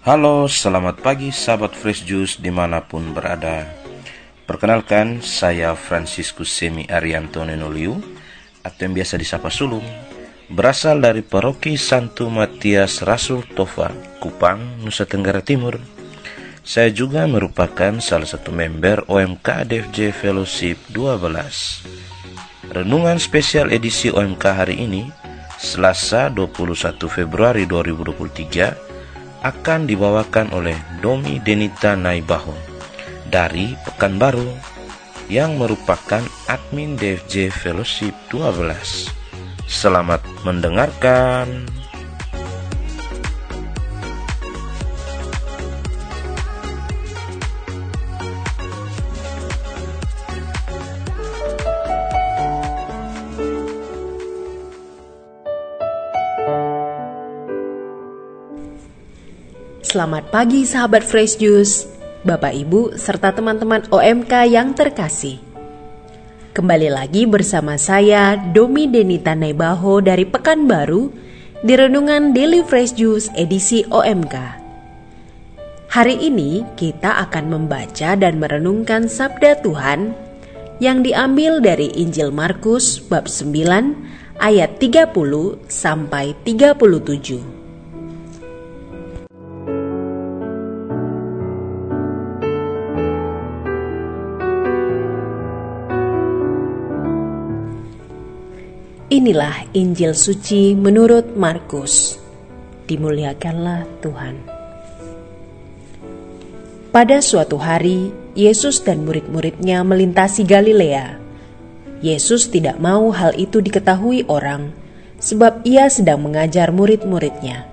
Halo, selamat pagi sahabat Fresh Juice di mana pun berada. Perkenalkan, saya Franciscus Semi Arianto Nenoliu, atau yang biasa disapa Sulung, berasal dari Paroki Santo Matias Rasul Tofa, Kupang, Nusa Tenggara Timur. Saya juga merupakan salah satu member OMK DFJ Fellowship 12. Renungan spesial edisi OMK hari ini, Selasa 21 Februari 2023, akan dibawakan oleh Domi Denita Naibaho dari Pekanbaru yang merupakan admin DFJ Fellowship 12. Selamat mendengarkan. Selamat pagi sahabat Fresh Juice, Bapak Ibu serta teman-teman OMK yang terkasih. Kembali lagi bersama saya Domi Denita Nebaho dari Pekanbaru di Renungan Daily Fresh Juice edisi OMK. Hari ini kita akan membaca dan merenungkan sabda Tuhan yang diambil dari Injil Markus bab 9 ayat 30 sampai 37. Inilah Injil suci menurut Markus. Dimuliakanlah Tuhan. Pada suatu hari, Yesus dan murid-muridnya melintasi Galilea. Yesus tidak mau hal itu diketahui orang, sebab ia sedang mengajar murid-muridnya.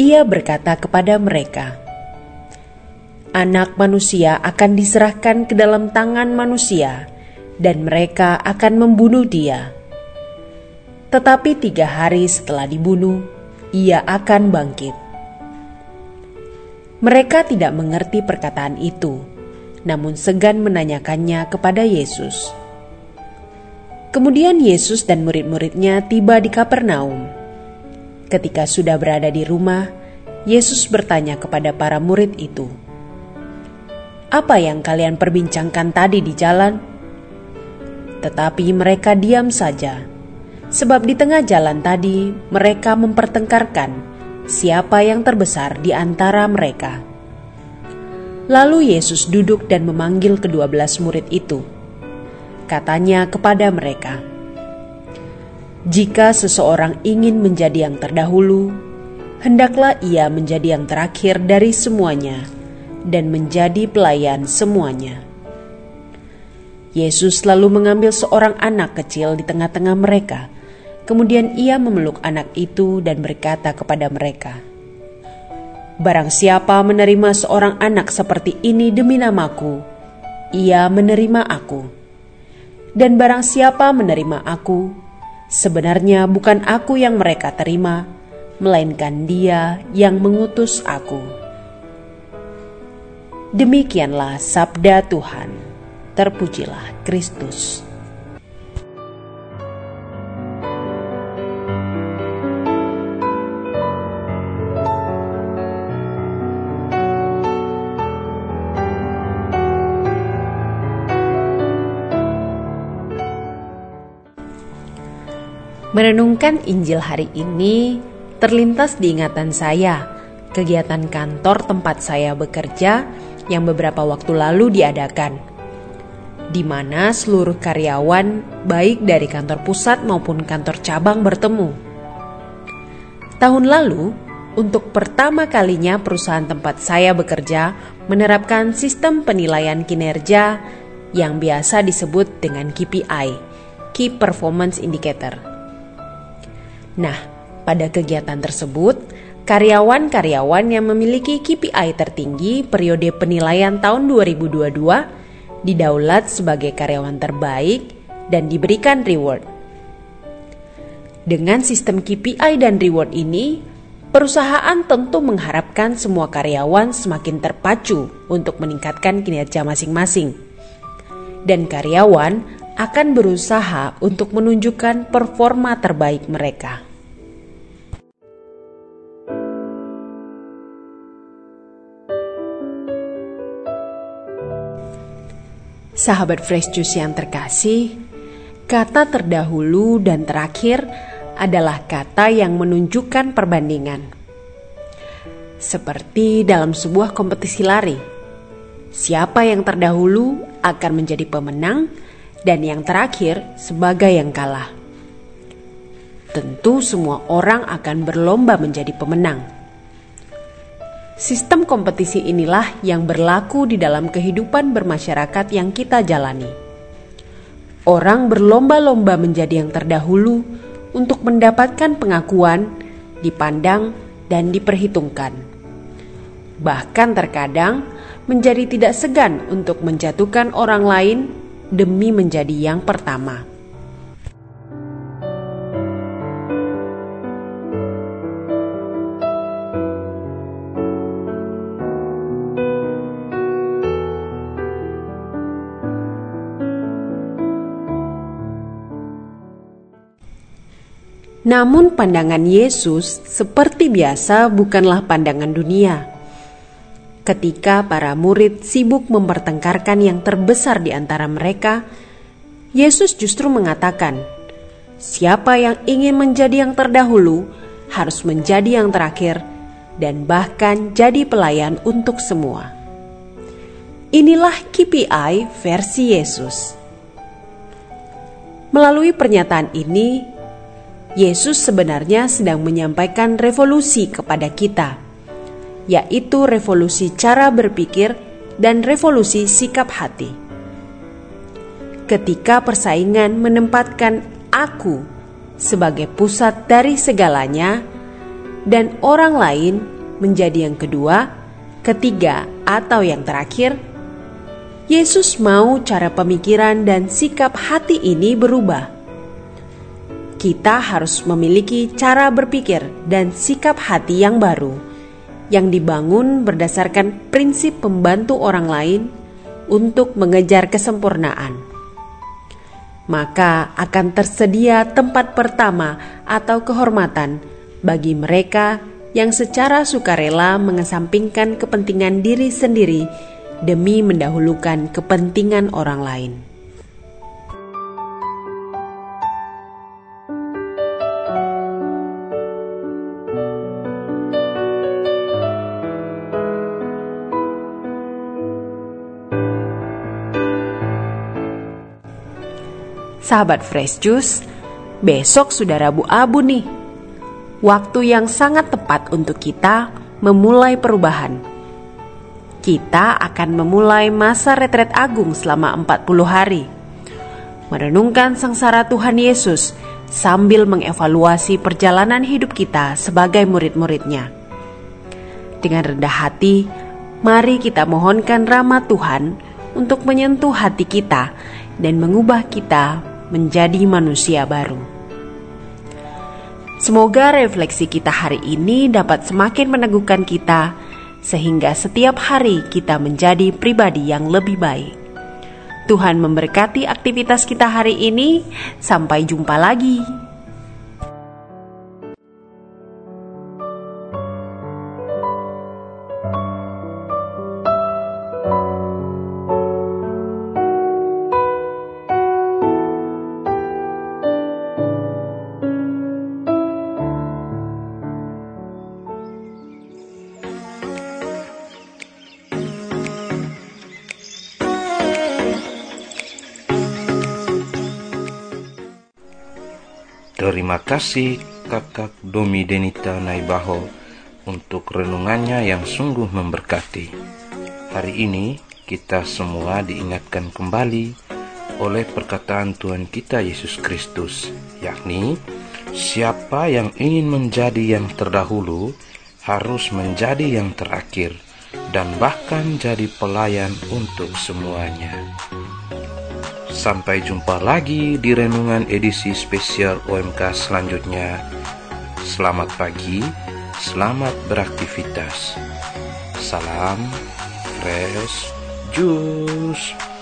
Ia berkata kepada mereka, "Anak manusia akan diserahkan ke dalam tangan manusia." dan mereka akan membunuh dia. Tetapi tiga hari setelah dibunuh, ia akan bangkit. Mereka tidak mengerti perkataan itu, namun segan menanyakannya kepada Yesus. Kemudian Yesus dan murid-muridnya tiba di Kapernaum. Ketika sudah berada di rumah, Yesus bertanya kepada para murid itu, "Apa yang kalian perbincangkan tadi di jalan?" tetapi mereka diam saja, sebab di tengah jalan tadi mereka mempertengkarkan siapa yang terbesar di antara mereka. Lalu Yesus duduk dan memanggil kedua belas murid itu. Katanya kepada mereka, "Jika seseorang ingin menjadi yang terdahulu, hendaklah ia menjadi yang terakhir dari semuanya dan menjadi pelayan semuanya." Yesus lalu mengambil seorang anak kecil di tengah-tengah mereka. Kemudian ia memeluk anak itu dan berkata kepada mereka, Barang siapa menerima seorang anak seperti ini demi namaku, ia menerima aku. Dan barang siapa menerima aku, sebenarnya bukan aku yang mereka terima, melainkan dia yang mengutus aku. Demikianlah sabda Tuhan. Terpujilah Kristus. Merenungkan Injil hari ini terlintas di ingatan saya kegiatan kantor tempat saya bekerja yang beberapa waktu lalu diadakan di mana seluruh karyawan, baik dari kantor pusat maupun kantor cabang, bertemu. Tahun lalu, untuk pertama kalinya perusahaan tempat saya bekerja menerapkan sistem penilaian kinerja yang biasa disebut dengan KPI, Key Performance Indicator. Nah, pada kegiatan tersebut, karyawan-karyawan yang memiliki KPI tertinggi periode penilaian tahun 2022 didaulat sebagai karyawan terbaik, dan diberikan reward. Dengan sistem KPI dan reward ini, perusahaan tentu mengharapkan semua karyawan semakin terpacu untuk meningkatkan kinerja masing-masing. Dan karyawan akan berusaha untuk menunjukkan performa terbaik mereka. Sahabat Fresh Juice yang terkasih, kata terdahulu dan terakhir adalah kata yang menunjukkan perbandingan. Seperti dalam sebuah kompetisi lari, siapa yang terdahulu akan menjadi pemenang dan yang terakhir sebagai yang kalah. Tentu semua orang akan berlomba menjadi pemenang. Sistem kompetisi inilah yang berlaku di dalam kehidupan bermasyarakat yang kita jalani. Orang berlomba-lomba menjadi yang terdahulu untuk mendapatkan pengakuan, dipandang, dan diperhitungkan. Bahkan terkadang menjadi tidak segan untuk menjatuhkan orang lain demi menjadi yang pertama. Namun, pandangan Yesus seperti biasa bukanlah pandangan dunia. Ketika para murid sibuk mempertengkarkan yang terbesar di antara mereka, Yesus justru mengatakan, "Siapa yang ingin menjadi yang terdahulu harus menjadi yang terakhir, dan bahkan jadi pelayan untuk semua." Inilah KPI versi Yesus. Melalui pernyataan ini, Yesus sebenarnya sedang menyampaikan revolusi kepada kita, yaitu revolusi cara berpikir dan revolusi sikap hati. Ketika persaingan menempatkan aku sebagai pusat dari segalanya, dan orang lain menjadi yang kedua, ketiga, atau yang terakhir, Yesus mau cara pemikiran dan sikap hati ini berubah kita harus memiliki cara berpikir dan sikap hati yang baru, yang dibangun berdasarkan prinsip membantu orang lain untuk mengejar kesempurnaan. Maka akan tersedia tempat pertama atau kehormatan bagi mereka yang secara sukarela mengesampingkan kepentingan diri sendiri demi mendahulukan kepentingan orang lain. Sahabat Fresh Juice, besok sudah Rabu Abu nih. Waktu yang sangat tepat untuk kita memulai perubahan. Kita akan memulai masa retret agung selama 40 hari. Merenungkan sengsara Tuhan Yesus sambil mengevaluasi perjalanan hidup kita sebagai murid-muridnya. Dengan rendah hati, mari kita mohonkan rahmat Tuhan untuk menyentuh hati kita dan mengubah kita menjadi manusia baru. Semoga refleksi kita hari ini dapat semakin meneguhkan kita, sehingga setiap hari kita menjadi pribadi yang lebih baik. Tuhan memberkati aktivitas kita hari ini. Sampai jumpa lagi. Terima kasih kakak Domi Denita Naibaho untuk renungannya yang sungguh memberkati. Hari ini kita semua diingatkan kembali oleh perkataan Tuhan kita Yesus Kristus, yakni siapa yang ingin menjadi yang terdahulu harus menjadi yang terakhir dan bahkan jadi pelayan untuk semuanya. Sampai jumpa lagi di renungan edisi spesial OMK selanjutnya. Selamat pagi, selamat beraktivitas. Salam fresh juice.